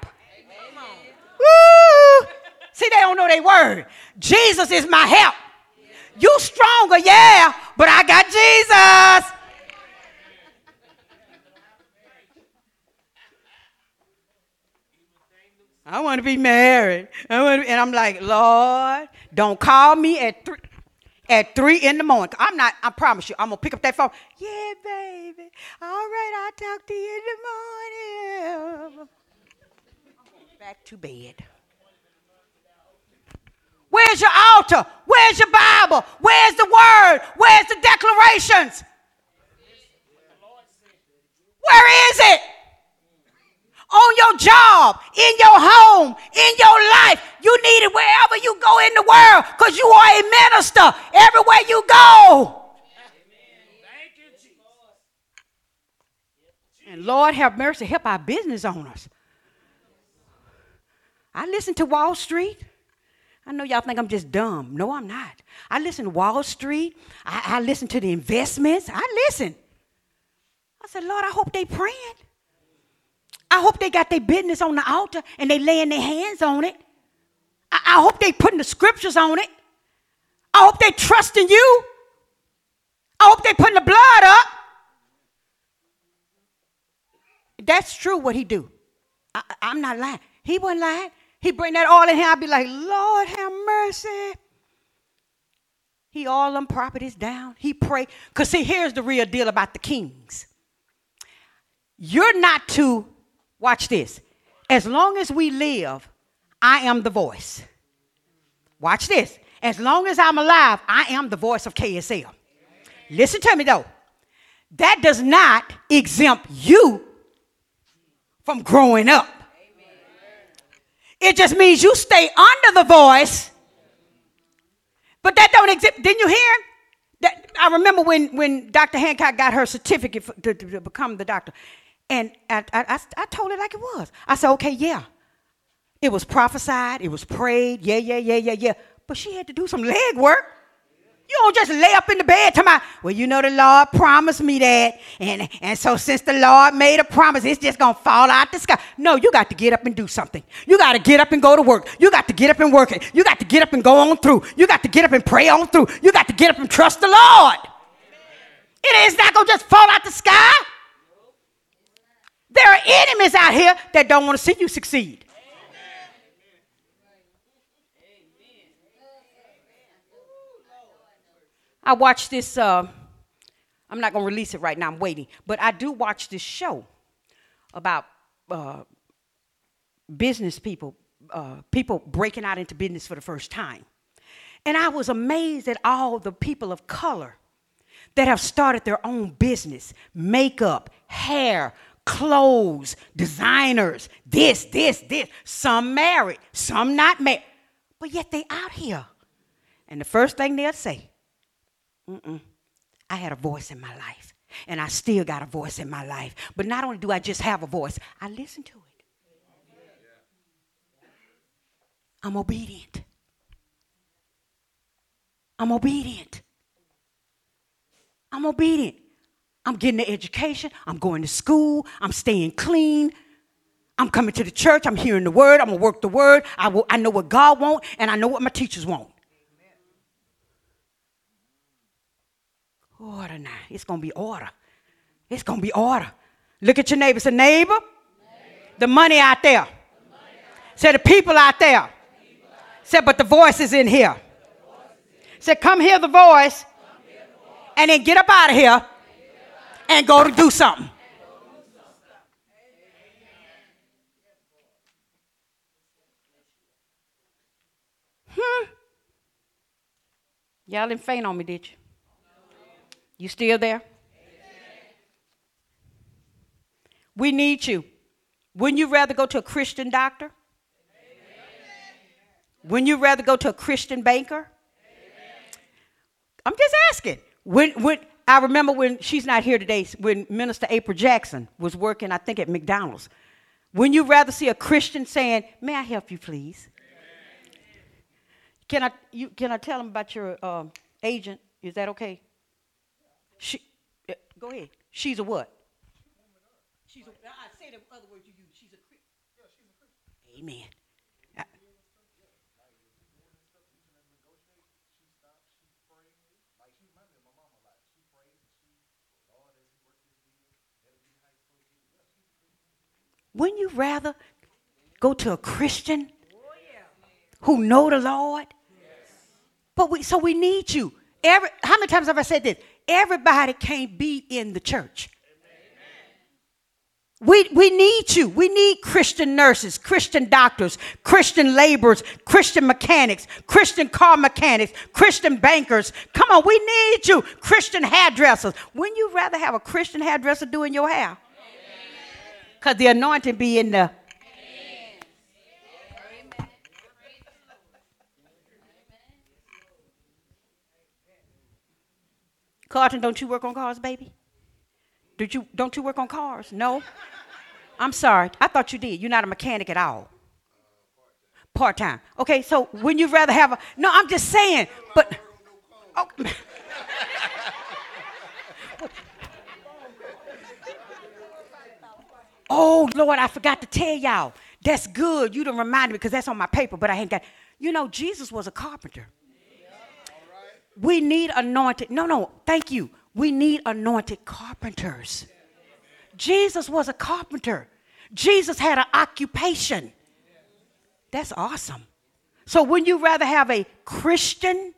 Woo! See, they don't know their word. Jesus is my help. You stronger, yeah, but I got Jesus. I want to be married. I want to, and I'm like, Lord, don't call me at three at three in the morning. I'm not, I promise you, I'm gonna pick up that phone. Yeah, baby. All right, I'll talk to you in the morning. Back to bed. Where's your altar? Where's your Bible? Where's the word? Where's the declarations? Where is it? On your job, in your home, in your life. You need it wherever you go in the world because you are a minister everywhere you go. And Lord have mercy, help our business owners. I listen to Wall Street. I know y'all think I'm just dumb. No, I'm not. I listen to Wall Street. I, I listen to the investments. I listen. I said, Lord, I hope they praying. I hope they got their business on the altar and they laying their hands on it. I, I hope they putting the scriptures on it. I hope they trusting you. I hope they putting the blood up. That's true what he do. I, am not lying. He wasn't lying. He bring that all in here. I'd be like, Lord have mercy. He all them properties down. He pray. Because see, here's the real deal about the kings. You're not to Watch this. As long as we live, I am the voice. Watch this. As long as I'm alive, I am the voice of KSL. Listen to me though. That does not exempt you from growing up. It just means you stay under the voice. But that don't exempt. Didn't you hear? That I remember when when Dr. Hancock got her certificate for, to, to become the doctor. And I, I, I, told it like it was. I said, okay, yeah. It was prophesied, it was prayed, yeah, yeah, yeah, yeah, yeah. But she had to do some leg work. You don't just lay up in the bed to my, well, you know, the Lord promised me that. And, and so since the Lord made a promise, it's just to fall out the sky. No, you got to get up and do something. You got to get up and go to work. You got to get up and work it. You got to get up and go on through. You got to get up and pray on through. You got to get up and trust the Lord. It is not to just fall out the sky. Out here that don't want to see you succeed. I watched this, uh, I'm not to release it right now, I'm waiting, but I do watch this show about uh, business people, uh, people breaking out into business for the first time. And I was amazed at all the people of color that have started their own business makeup, hair, clothes, designers, this, this, this. Some married, some not married. But yet they out here. And the first thing they'll say, Mm-mm, I had a voice in my life. And I still got a voice in my life. But not only do I just have a voice, I listen to it. I'm obedient. I'm obedient. I'm obedient. I'm getting the education. I'm going to school. I'm staying clean. I'm coming to the church. I'm hearing the word. I'm going to work the word. I, will, I know what God wants, and I know what my teachers want. Order now. It's going to be order. It's going to be order. Look at your neighbor. Say, neighbor, the money out there. The Say, the people out there. Say, but the voice is in here. Say, come hear the voice, and then get up out of here and go to do something. Hmm. Y'all didn't faint on me, did you? You still there? We need you. Wouldn't you rather go to a Christian doctor? Wouldn't you rather go to a Christian banker? I'm just asking. When, when, I remember when she's not here today, when Minister April Jackson was working, I think, at McDonald's. When you rather see a Christian saying, May I help you, please? Can I, you, can I tell them about your uh, agent? Is that okay? She, uh, go ahead. She's a what? She's a, I say the other words you use. She's a Christian. She's a Christian. Amen. Wouldn't you rather go to a Christian who know the Lord? But we so we need you. Every how many times have I said this? Everybody can't be in the church. We, we need you. We need Christian nurses, Christian doctors, Christian laborers, Christian mechanics, Christian car mechanics, Christian bankers. Come on, we need you. Christian hairdressers. Wouldn't you rather have a Christian hairdresser doing your hair? Because the anointing be in the. Carlton, don't you work on cars, baby? Did you don't you work on cars? No. I'm sorry. I thought you did. You're not a mechanic at all. Part time. Okay, so wouldn't you rather have a no, I'm just saying, but oh, oh Lord, I forgot to tell y'all. That's good. You done reminded me because that's on my paper, but I ain't got you know, Jesus was a carpenter. We need anointed. No, no, thank you. We need anointed carpenters. Jesus was a carpenter. Jesus had an occupation. That's awesome. So, wouldn't you rather have a Christian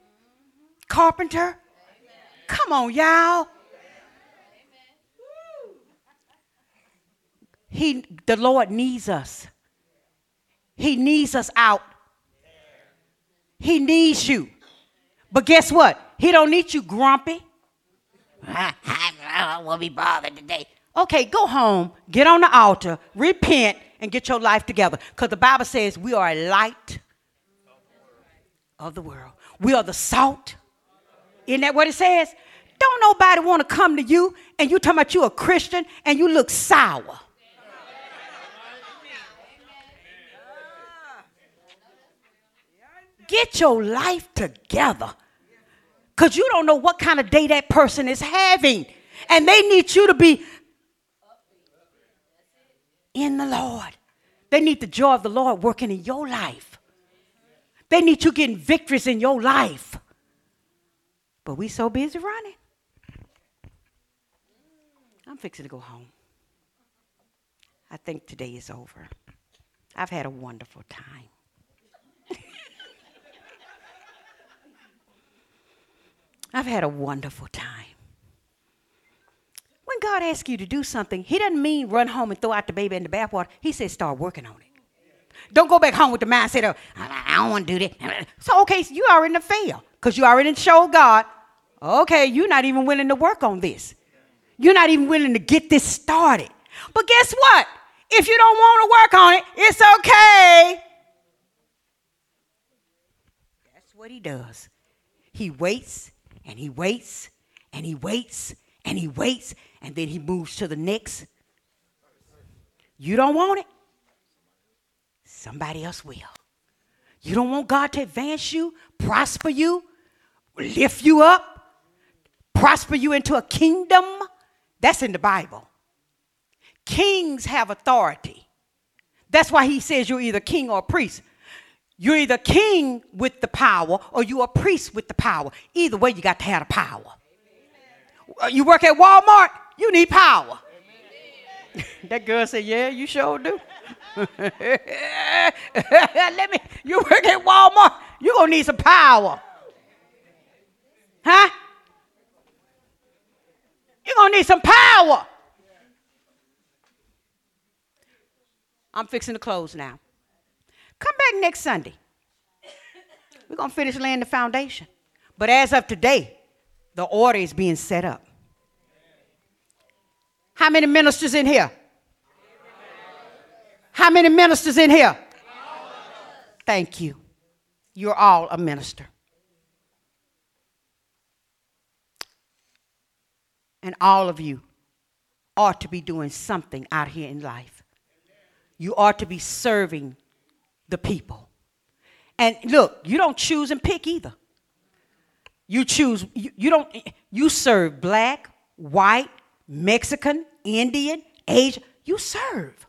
carpenter? Come on, y'all. He, the Lord needs us. He needs us out. He needs you. But guess what? He don't need you grumpy. I, won't be bothered today. Okay, go home, get on the altar, repent, and get your life together. Because the Bible says we are a light of the world. We are the salt. Isn't that what it says? Don't nobody want to come to you and you talking about you a Christian and you look sour. Get your life together. Because you don't know what kind of day that person is having. And they need you to be in the Lord. They need the joy of the Lord working in your life. They need you getting victories in your life. But we so busy running. I'm fixing to go home. I think today is over. I've had a wonderful time. I've had a wonderful time. When God asks you to do something, He doesn't mean run home and throw out the baby in the bathwater. He says start working on it. Don't go back home with the mindset of, I don't want to do that. So, okay, so you already in fail because you already showed God, okay, you're not even willing to work on this. You're not even willing to get this started. But guess what? If you don't want to work on it, it's okay. That's what he does. He waits and he waits and he waits and he waits and then he moves to the next. You don't want it? Somebody else will. You don't want God to advance you, prosper you, lift you up, prosper you into a kingdom? That's in the Bible. Kings have authority. That's why he says you're either king or priest. You're either king with the power or you're a priest with the power. Either way, you got to have the power. Uh, you work at Walmart, you need power. that girl said, Yeah, you sure do. Let me, you work at Walmart, you're going to need some power. Huh? You're going to need some power. I'm fixing to close now. Come back next Sunday. We're going to finish laying the foundation. But as of today, the order is being set up. How many ministers in here? How many ministers in here? Thank you. You're all a minister. and all of you ought to be doing something out here in life. You ought to be serving the people. And look, you don't choose and pick either. You choose, you, you don't, you serve black, white, Mexican, Indian, Asian. You serve.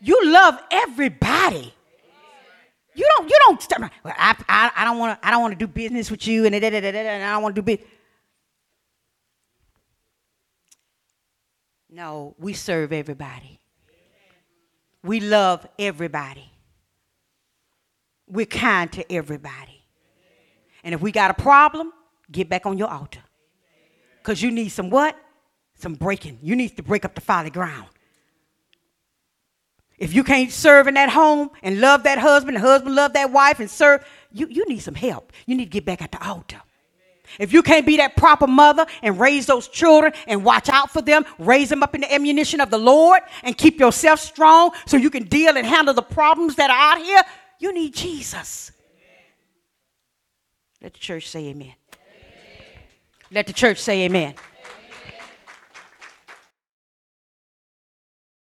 You love everybody. You don't, you don't, well, I, I, I don't want to, I don't want to do business with you and, and I don't want to do business. No, we serve everybody. We love everybody. We're kind to everybody. And if we got a problem, get back on your altar. Because you need some what? Some breaking. You need to break up the folly ground. If you can't serve in that home and love that husband, the husband love that wife and serve, you, you need some help. You need to get back at the altar. If you can't be that proper mother and raise those children and watch out for them, raise them up in the ammunition of the Lord and keep yourself strong so you can deal and handle the problems that are out here, you need Jesus. Let the church say amen. amen. Let the church say amen.